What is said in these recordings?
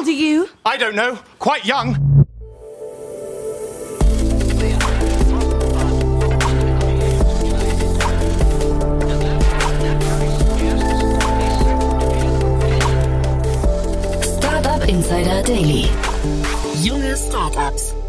old are you? I don't know. Quite young. Startup Insider Daily. Junge Startups.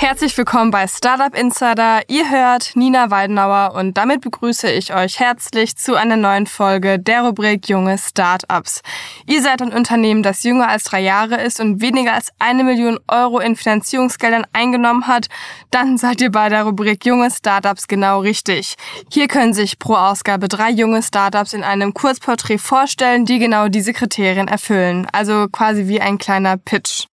Herzlich willkommen bei Startup Insider. Ihr hört Nina Weidenauer und damit begrüße ich euch herzlich zu einer neuen Folge der Rubrik Junge Startups. Ihr seid ein Unternehmen, das jünger als drei Jahre ist und weniger als eine Million Euro in Finanzierungsgeldern eingenommen hat. Dann seid ihr bei der Rubrik Junge Startups genau richtig. Hier können sich pro Ausgabe drei junge Startups in einem Kurzporträt vorstellen, die genau diese Kriterien erfüllen. Also quasi wie ein kleiner Pitch.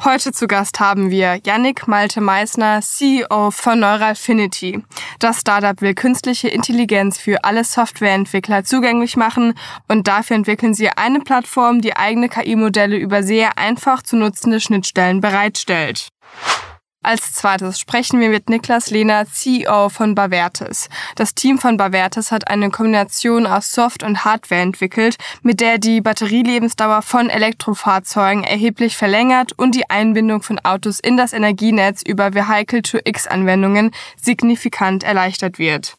Heute zu Gast haben wir Yannick Malte Meissner, CEO von Neuralfinity. Das Startup will künstliche Intelligenz für alle Softwareentwickler zugänglich machen und dafür entwickeln sie eine Plattform, die eigene KI-Modelle über sehr einfach zu nutzende Schnittstellen bereitstellt. Als zweites sprechen wir mit Niklas Lehner, CEO von Bavertes. Das Team von Bavertes hat eine Kombination aus Soft- und Hardware entwickelt, mit der die Batterielebensdauer von Elektrofahrzeugen erheblich verlängert und die Einbindung von Autos in das Energienetz über Vehicle-to-X-Anwendungen signifikant erleichtert wird.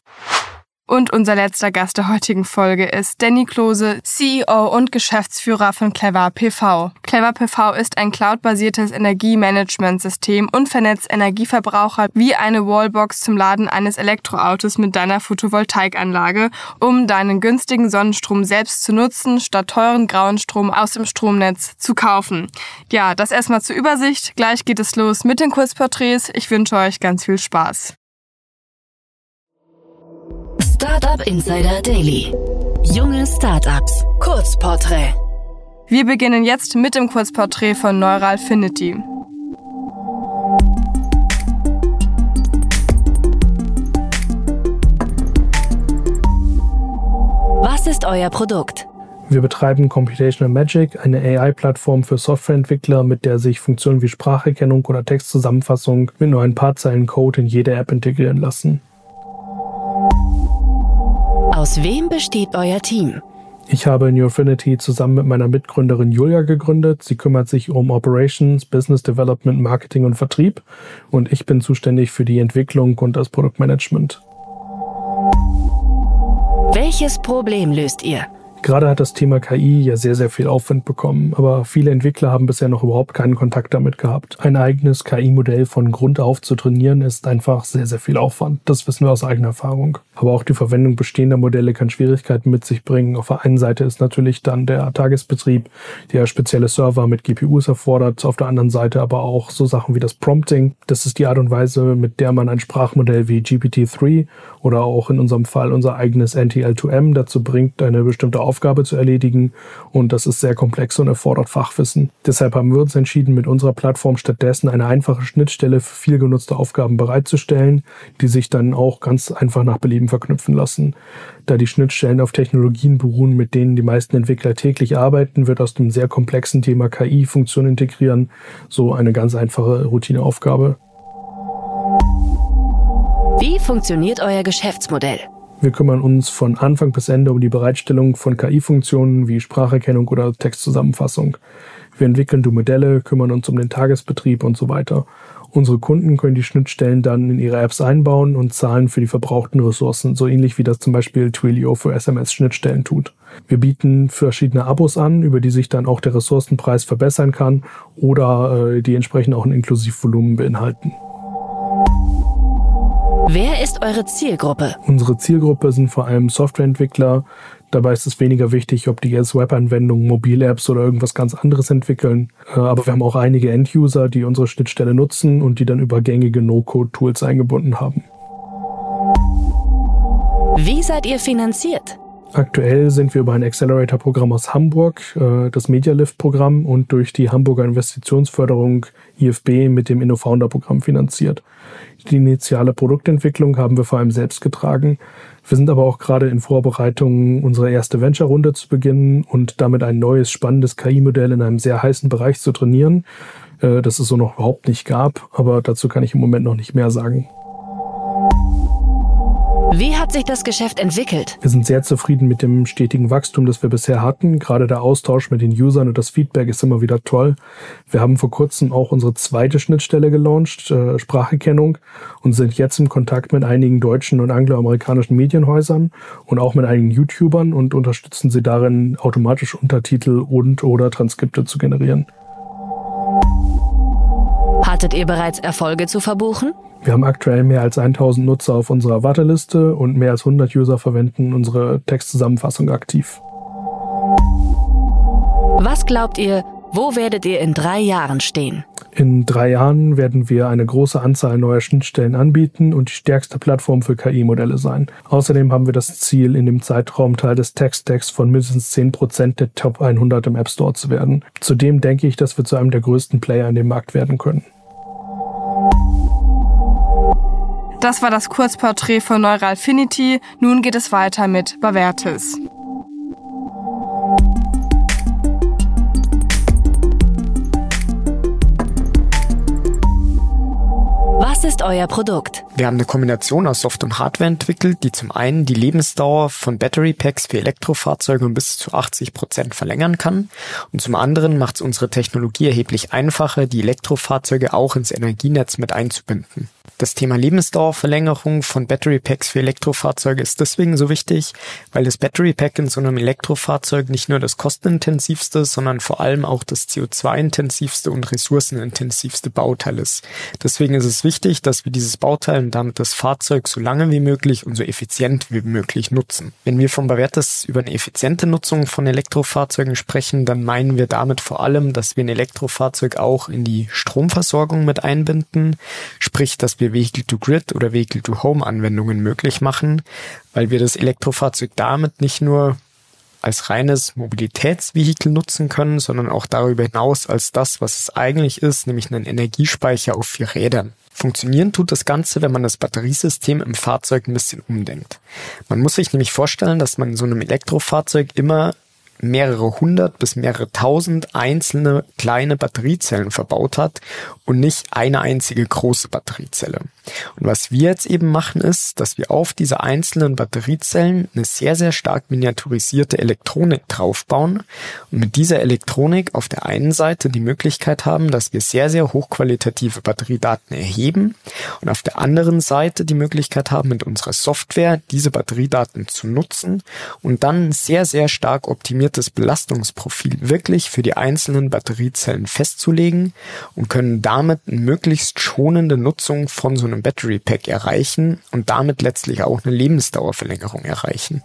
Und unser letzter Gast der heutigen Folge ist Danny Klose, CEO und Geschäftsführer von Clever PV. Clever PV ist ein cloudbasiertes Energiemanagementsystem und vernetzt Energieverbraucher wie eine Wallbox zum Laden eines Elektroautos mit deiner Photovoltaikanlage, um deinen günstigen Sonnenstrom selbst zu nutzen, statt teuren grauen Strom aus dem Stromnetz zu kaufen. Ja, das erstmal zur Übersicht. Gleich geht es los mit den Kurzporträts. Ich wünsche euch ganz viel Spaß. Startup Insider Daily. Junge Startups. Kurzporträt. Wir beginnen jetzt mit dem Kurzporträt von Neuralfinity. Was ist euer Produkt? Wir betreiben Computational Magic, eine AI-Plattform für Softwareentwickler, mit der sich Funktionen wie Spracherkennung oder Textzusammenfassung mit nur ein paar Zeilen Code in jede App integrieren lassen. Aus wem besteht euer Team? Ich habe Newfinity zusammen mit meiner Mitgründerin Julia gegründet. Sie kümmert sich um Operations, Business Development, Marketing und Vertrieb und ich bin zuständig für die Entwicklung und das Produktmanagement. Welches Problem löst ihr? Gerade hat das Thema KI ja sehr, sehr viel Aufwind bekommen, aber viele Entwickler haben bisher noch überhaupt keinen Kontakt damit gehabt. Ein eigenes KI-Modell von Grund auf zu trainieren ist einfach sehr, sehr viel Aufwand. Das wissen wir aus eigener Erfahrung. Aber auch die Verwendung bestehender Modelle kann Schwierigkeiten mit sich bringen. Auf der einen Seite ist natürlich dann der Tagesbetrieb, der spezielle Server mit GPUs erfordert. Auf der anderen Seite aber auch so Sachen wie das Prompting. Das ist die Art und Weise, mit der man ein Sprachmodell wie GPT-3 oder auch in unserem Fall unser eigenes NTL2M dazu bringt, eine bestimmte Aufgabe zu erledigen. Und das ist sehr komplex und erfordert Fachwissen. Deshalb haben wir uns entschieden, mit unserer Plattform stattdessen eine einfache Schnittstelle für viel genutzte Aufgaben bereitzustellen, die sich dann auch ganz einfach nach Belieben verknüpfen lassen. Da die Schnittstellen auf Technologien beruhen, mit denen die meisten Entwickler täglich arbeiten, wird aus dem sehr komplexen Thema KI-Funktion integrieren so eine ganz einfache Routineaufgabe. Wie funktioniert euer Geschäftsmodell? Wir kümmern uns von Anfang bis Ende um die Bereitstellung von KI-Funktionen wie Spracherkennung oder Textzusammenfassung. Wir entwickeln die Modelle, kümmern uns um den Tagesbetrieb und so weiter. Unsere Kunden können die Schnittstellen dann in ihre Apps einbauen und zahlen für die verbrauchten Ressourcen, so ähnlich wie das zum Beispiel Twilio für SMS-Schnittstellen tut. Wir bieten verschiedene Abos an, über die sich dann auch der Ressourcenpreis verbessern kann oder äh, die entsprechend auch ein Inklusivvolumen beinhalten. Wer ist eure Zielgruppe? Unsere Zielgruppe sind vor allem Softwareentwickler. Dabei ist es weniger wichtig, ob die jetzt Web-Anwendungen, Mobil-Apps oder irgendwas ganz anderes entwickeln. Äh, aber wir haben auch einige End-User, die unsere Schnittstelle nutzen und die dann über gängige No-Code-Tools eingebunden haben. Wie seid ihr finanziert? Aktuell sind wir über ein Accelerator-Programm aus Hamburg, äh, das MediaLift-Programm und durch die Hamburger Investitionsförderung IFB mit dem InnoFounder-Programm finanziert. Die initiale Produktentwicklung haben wir vor allem selbst getragen. Wir sind aber auch gerade in Vorbereitungen, unsere erste Venture-Runde zu beginnen und damit ein neues, spannendes KI-Modell in einem sehr heißen Bereich zu trainieren, äh, das es so noch überhaupt nicht gab. Aber dazu kann ich im Moment noch nicht mehr sagen. Wie hat sich das Geschäft entwickelt? Wir sind sehr zufrieden mit dem stetigen Wachstum, das wir bisher hatten. Gerade der Austausch mit den Usern und das Feedback ist immer wieder toll. Wir haben vor kurzem auch unsere zweite Schnittstelle gelauncht, äh, Spracherkennung, und sind jetzt im Kontakt mit einigen deutschen und angloamerikanischen Medienhäusern und auch mit einigen YouTubern und unterstützen sie darin, automatisch Untertitel und oder Transkripte zu generieren. Hattet ihr bereits Erfolge zu verbuchen? Wir haben aktuell mehr als 1000 Nutzer auf unserer Warteliste und mehr als 100 User verwenden unsere Textzusammenfassung aktiv. Was glaubt ihr, wo werdet ihr in drei Jahren stehen? In drei Jahren werden wir eine große Anzahl neuer Schnittstellen anbieten und die stärkste Plattform für KI-Modelle sein. Außerdem haben wir das Ziel, in dem Zeitraum Teil des Tech-Stacks von mindestens 10% der Top 100 im App Store zu werden. Zudem denke ich, dass wir zu einem der größten Player in dem Markt werden können. Das war das Kurzporträt von Neuralfinity. Nun geht es weiter mit Bavertis. Was ist euer Produkt? Wir haben eine Kombination aus Soft- und Hardware entwickelt, die zum einen die Lebensdauer von Battery Packs für Elektrofahrzeuge um bis zu 80 Prozent verlängern kann und zum anderen macht es unsere Technologie erheblich einfacher, die Elektrofahrzeuge auch ins Energienetz mit einzubinden. Das Thema Lebensdauerverlängerung von Battery Packs für Elektrofahrzeuge ist deswegen so wichtig, weil das Battery Pack in so einem Elektrofahrzeug nicht nur das kostenintensivste, sondern vor allem auch das CO2-intensivste und ressourcenintensivste Bauteil ist. Deswegen ist es wichtig, dass wir dieses Bauteil und damit das Fahrzeug so lange wie möglich und so effizient wie möglich nutzen. Wenn wir von Bavertas über eine effiziente Nutzung von Elektrofahrzeugen sprechen, dann meinen wir damit vor allem, dass wir ein Elektrofahrzeug auch in die Stromversorgung mit einbinden, sprich, dass wir wir Vehicle-to-Grid oder Vehicle-to-Home-Anwendungen möglich machen, weil wir das Elektrofahrzeug damit nicht nur als reines Mobilitätsvehikel nutzen können, sondern auch darüber hinaus als das, was es eigentlich ist, nämlich einen Energiespeicher auf vier Rädern. Funktionieren tut das Ganze, wenn man das Batteriesystem im Fahrzeug ein bisschen umdenkt. Man muss sich nämlich vorstellen, dass man in so einem Elektrofahrzeug immer mehrere hundert bis mehrere tausend einzelne kleine Batteriezellen verbaut hat und nicht eine einzige große Batteriezelle. Und was wir jetzt eben machen ist, dass wir auf diese einzelnen Batteriezellen eine sehr, sehr stark miniaturisierte Elektronik draufbauen und mit dieser Elektronik auf der einen Seite die Möglichkeit haben, dass wir sehr, sehr hochqualitative Batteriedaten erheben und auf der anderen Seite die Möglichkeit haben, mit unserer Software diese Batteriedaten zu nutzen und dann sehr, sehr stark optimiertes Belastungsprofil wirklich für die einzelnen Batteriezellen festzulegen und können damit eine möglichst schonende Nutzung von so einem Battery Pack erreichen und damit letztlich auch eine Lebensdauerverlängerung erreichen.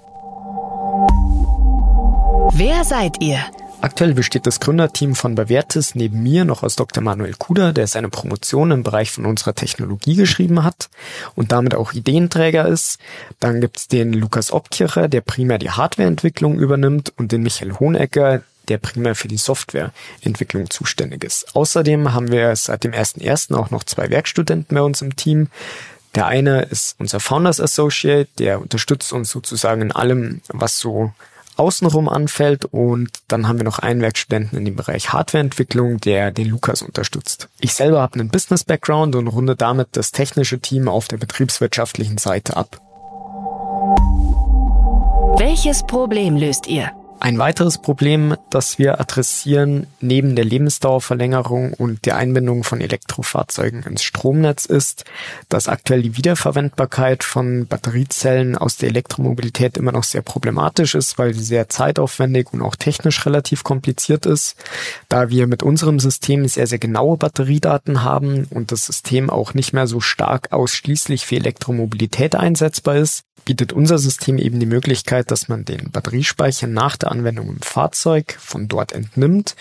Wer seid ihr? Aktuell besteht das Gründerteam von Bavertis neben mir noch aus Dr. Manuel Kuder, der seine Promotion im Bereich von unserer Technologie geschrieben hat und damit auch Ideenträger ist. Dann gibt's den Lukas Obkircher, der primär die Hardwareentwicklung übernimmt und den Michael Hohnecker, der primär für die Softwareentwicklung zuständig ist. Außerdem haben wir seit dem 1.1. auch noch zwei Werkstudenten bei uns im Team. Der eine ist unser Founders Associate, der unterstützt uns sozusagen in allem, was so außenrum anfällt und dann haben wir noch einen Werkstudenten in dem Bereich Hardwareentwicklung, der den Lukas unterstützt. Ich selber habe einen Business-Background und runde damit das technische Team auf der betriebswirtschaftlichen Seite ab. Welches Problem löst ihr? Ein weiteres Problem, das wir adressieren, neben der Lebensdauerverlängerung und der Einbindung von Elektrofahrzeugen ins Stromnetz ist, dass aktuell die Wiederverwendbarkeit von Batteriezellen aus der Elektromobilität immer noch sehr problematisch ist, weil sie sehr zeitaufwendig und auch technisch relativ kompliziert ist. Da wir mit unserem System sehr, sehr genaue Batteriedaten haben und das System auch nicht mehr so stark ausschließlich für Elektromobilität einsetzbar ist, bietet unser System eben die Möglichkeit, dass man den Batteriespeicher nach der Anwendung im Fahrzeug von dort entnimmt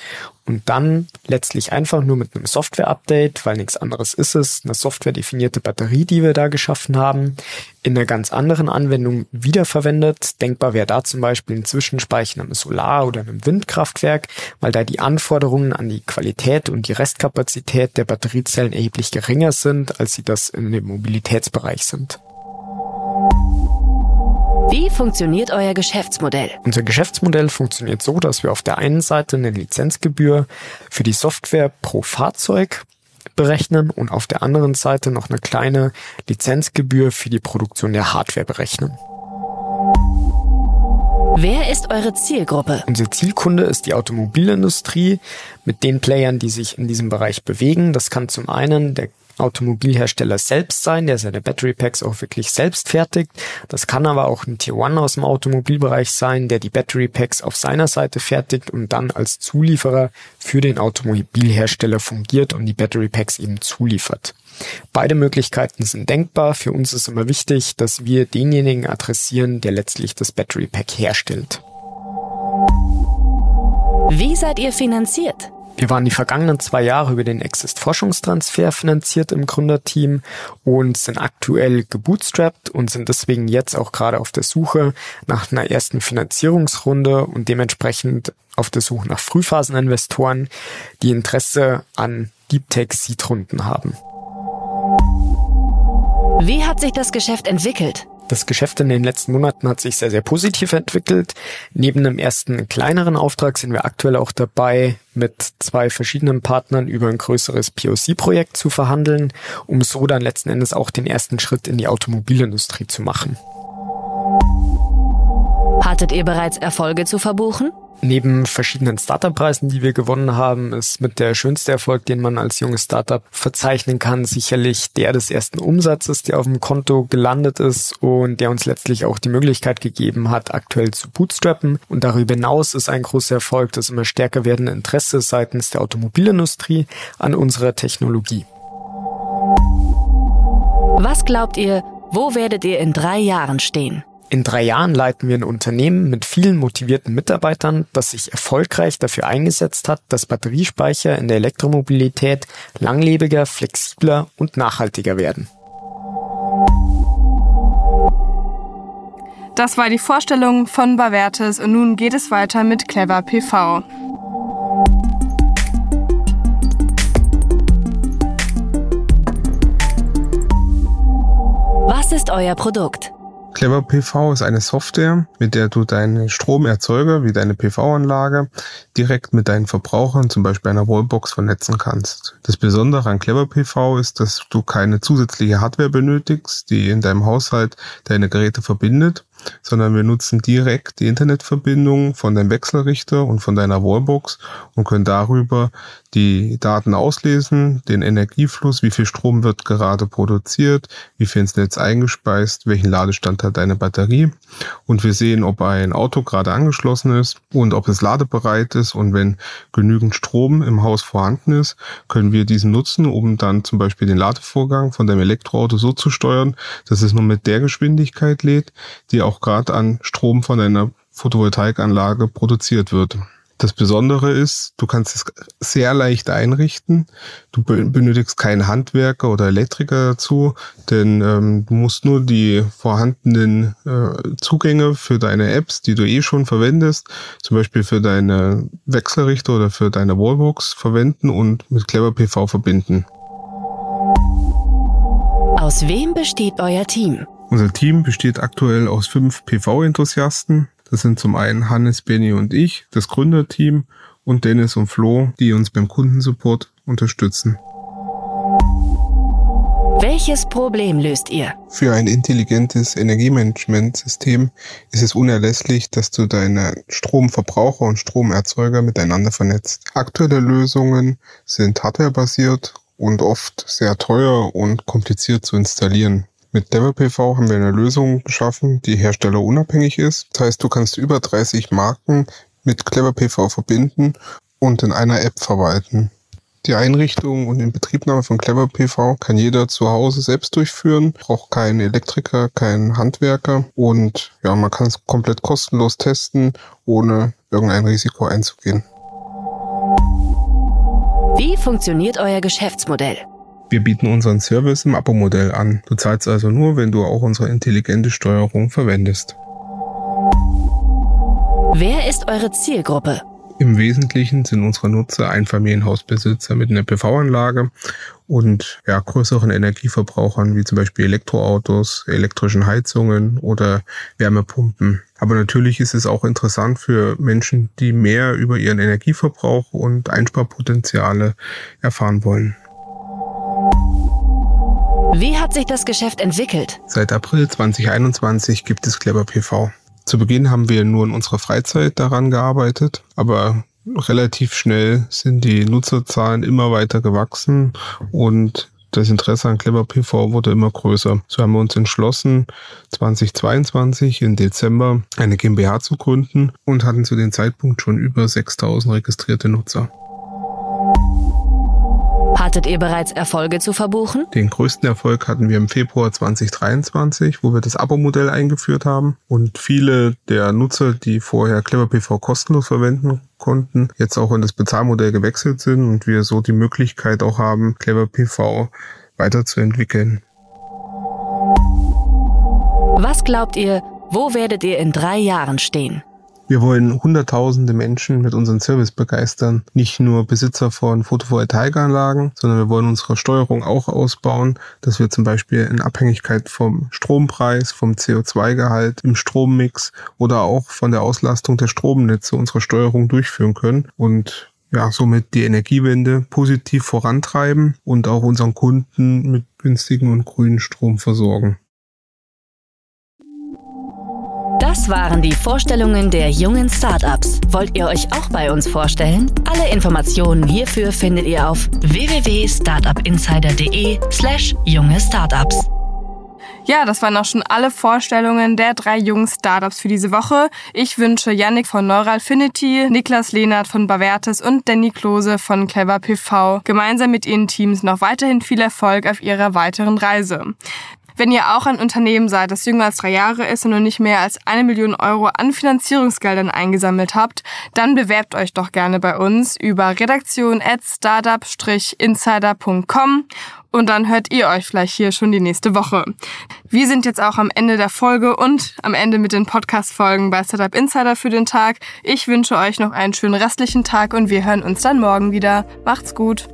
und dann letztlich einfach nur mit einem Software-Update, weil nichts anderes ist es, eine softwaredefinierte Batterie, die wir da geschaffen haben, in einer ganz anderen Anwendung wiederverwendet. Denkbar wäre da zum Beispiel ein Zwischenspeicher einem Solar- oder einem Windkraftwerk, weil da die Anforderungen an die Qualität und die Restkapazität der Batteriezellen erheblich geringer sind, als sie das in dem Mobilitätsbereich sind. Wie funktioniert euer Geschäftsmodell? Unser Geschäftsmodell funktioniert so, dass wir auf der einen Seite eine Lizenzgebühr für die Software pro Fahrzeug berechnen und auf der anderen Seite noch eine kleine Lizenzgebühr für die Produktion der Hardware berechnen. Wer ist eure Zielgruppe? Unsere Zielkunde ist die Automobilindustrie mit den Playern, die sich in diesem Bereich bewegen. Das kann zum einen der Automobilhersteller selbst sein, der seine Battery Packs auch wirklich selbst fertigt. Das kann aber auch ein Tier One aus dem Automobilbereich sein, der die Battery Packs auf seiner Seite fertigt und dann als Zulieferer für den Automobilhersteller fungiert und die Battery Packs eben zuliefert. Beide Möglichkeiten sind denkbar. Für uns ist immer wichtig, dass wir denjenigen adressieren, der letztlich das Battery Pack herstellt. Wie seid ihr finanziert? Wir waren die vergangenen zwei Jahre über den Exist Forschungstransfer finanziert im Gründerteam und sind aktuell gebootstrapped und sind deswegen jetzt auch gerade auf der Suche nach einer ersten Finanzierungsrunde und dementsprechend auf der Suche nach Frühphaseninvestoren, die Interesse an Deep Tech Seed-Runden haben. Wie hat sich das Geschäft entwickelt? Das Geschäft in den letzten Monaten hat sich sehr, sehr positiv entwickelt. Neben einem ersten kleineren Auftrag sind wir aktuell auch dabei, mit zwei verschiedenen Partnern über ein größeres POC-Projekt zu verhandeln, um so dann letzten Endes auch den ersten Schritt in die Automobilindustrie zu machen. Hattet ihr bereits Erfolge zu verbuchen? Neben verschiedenen Startup-Preisen, die wir gewonnen haben, ist mit der schönste Erfolg, den man als junges Startup verzeichnen kann, sicherlich der des ersten Umsatzes, der auf dem Konto gelandet ist und der uns letztlich auch die Möglichkeit gegeben hat, aktuell zu bootstrappen. Und darüber hinaus ist ein großer Erfolg das immer stärker werdende Interesse seitens der Automobilindustrie an unserer Technologie. Was glaubt ihr, wo werdet ihr in drei Jahren stehen? In drei Jahren leiten wir ein Unternehmen mit vielen motivierten Mitarbeitern, das sich erfolgreich dafür eingesetzt hat, dass Batteriespeicher in der Elektromobilität langlebiger, flexibler und nachhaltiger werden. Das war die Vorstellung von Bavertes und nun geht es weiter mit Clever PV. Was ist euer Produkt? Clever PV ist eine Software, mit der du deine Stromerzeuger wie deine PV-Anlage direkt mit deinen Verbrauchern, zum Beispiel einer Wallbox, vernetzen kannst. Das Besondere an Clever PV ist, dass du keine zusätzliche Hardware benötigst, die in deinem Haushalt deine Geräte verbindet, sondern wir nutzen direkt die Internetverbindung von deinem Wechselrichter und von deiner Wallbox und können darüber die Daten auslesen, den Energiefluss, wie viel Strom wird gerade produziert, wie viel ins Netz eingespeist, welchen Ladestand hat deine Batterie. Und wir sehen, ob ein Auto gerade angeschlossen ist und ob es ladebereit ist. Und wenn genügend Strom im Haus vorhanden ist, können wir diesen nutzen, um dann zum Beispiel den Ladevorgang von deinem Elektroauto so zu steuern, dass es nur mit der Geschwindigkeit lädt, die auch gerade an Strom von einer Photovoltaikanlage produziert wird. Das Besondere ist, du kannst es sehr leicht einrichten. Du benötigst keinen Handwerker oder Elektriker dazu, denn ähm, du musst nur die vorhandenen äh, Zugänge für deine Apps, die du eh schon verwendest, zum Beispiel für deine Wechselrichter oder für deine Wallbox verwenden und mit Clever PV verbinden. Aus wem besteht euer Team? Unser Team besteht aktuell aus fünf PV-Enthusiasten. Das sind zum einen Hannes, Benny und ich, das Gründerteam und Dennis und Flo, die uns beim Kundensupport unterstützen. Welches Problem löst ihr? Für ein intelligentes Energiemanagementsystem ist es unerlässlich, dass du deine Stromverbraucher und Stromerzeuger miteinander vernetzt. Aktuelle Lösungen sind hardwarebasiert und oft sehr teuer und kompliziert zu installieren. Mit DevPV haben wir eine Lösung geschaffen, die herstellerunabhängig ist. Das heißt, du kannst über 30 Marken mit CleverPV verbinden und in einer App verwalten. Die Einrichtung und Inbetriebnahme von CleverPV kann jeder zu Hause selbst durchführen, braucht keinen Elektriker, keinen Handwerker und ja, man kann es komplett kostenlos testen, ohne irgendein Risiko einzugehen. Wie funktioniert euer Geschäftsmodell? Wir bieten unseren Service im Abo-Modell an. Du zahlst also nur, wenn du auch unsere intelligente Steuerung verwendest. Wer ist eure Zielgruppe? Im Wesentlichen sind unsere Nutzer Einfamilienhausbesitzer mit einer PV-Anlage und ja, größeren Energieverbrauchern wie zum Beispiel Elektroautos, elektrischen Heizungen oder Wärmepumpen. Aber natürlich ist es auch interessant für Menschen, die mehr über ihren Energieverbrauch und Einsparpotenziale erfahren wollen. Wie hat sich das Geschäft entwickelt? Seit April 2021 gibt es Clever PV. Zu Beginn haben wir nur in unserer Freizeit daran gearbeitet, aber relativ schnell sind die Nutzerzahlen immer weiter gewachsen und das Interesse an Clever PV wurde immer größer. So haben wir uns entschlossen, 2022 im Dezember eine GmbH zu gründen und hatten zu dem Zeitpunkt schon über 6000 registrierte Nutzer. Hattet ihr bereits Erfolge zu verbuchen? Den größten Erfolg hatten wir im Februar 2023, wo wir das Abo-Modell eingeführt haben und viele der Nutzer, die vorher Clever PV kostenlos verwenden konnten, jetzt auch in das Bezahlmodell gewechselt sind und wir so die Möglichkeit auch haben, Clever PV weiterzuentwickeln. Was glaubt ihr, wo werdet ihr in drei Jahren stehen? Wir wollen hunderttausende Menschen mit unserem Service begeistern. Nicht nur Besitzer von Photovoltaikanlagen, sondern wir wollen unsere Steuerung auch ausbauen, dass wir zum Beispiel in Abhängigkeit vom Strompreis, vom CO2-Gehalt im Strommix oder auch von der Auslastung der Stromnetze unsere Steuerung durchführen können und ja, somit die Energiewende positiv vorantreiben und auch unseren Kunden mit günstigen und grünen Strom versorgen. Das waren die Vorstellungen der jungen Startups. Wollt ihr euch auch bei uns vorstellen? Alle Informationen hierfür findet ihr auf www.startupinsider.de/slash junge Startups. Ja, das waren auch schon alle Vorstellungen der drei jungen Startups für diese Woche. Ich wünsche Yannick von Neuralfinity, Niklas Lehnert von Bavertis und Danny Klose von Clever PV gemeinsam mit ihren Teams noch weiterhin viel Erfolg auf ihrer weiteren Reise. Wenn ihr auch ein Unternehmen seid, das jünger als drei Jahre ist und noch nicht mehr als eine Million Euro an Finanzierungsgeldern eingesammelt habt, dann bewerbt euch doch gerne bei uns über redaktion at startup-insider.com und dann hört ihr euch vielleicht hier schon die nächste Woche. Wir sind jetzt auch am Ende der Folge und am Ende mit den Podcast-Folgen bei Startup Insider für den Tag. Ich wünsche euch noch einen schönen restlichen Tag und wir hören uns dann morgen wieder. Macht's gut.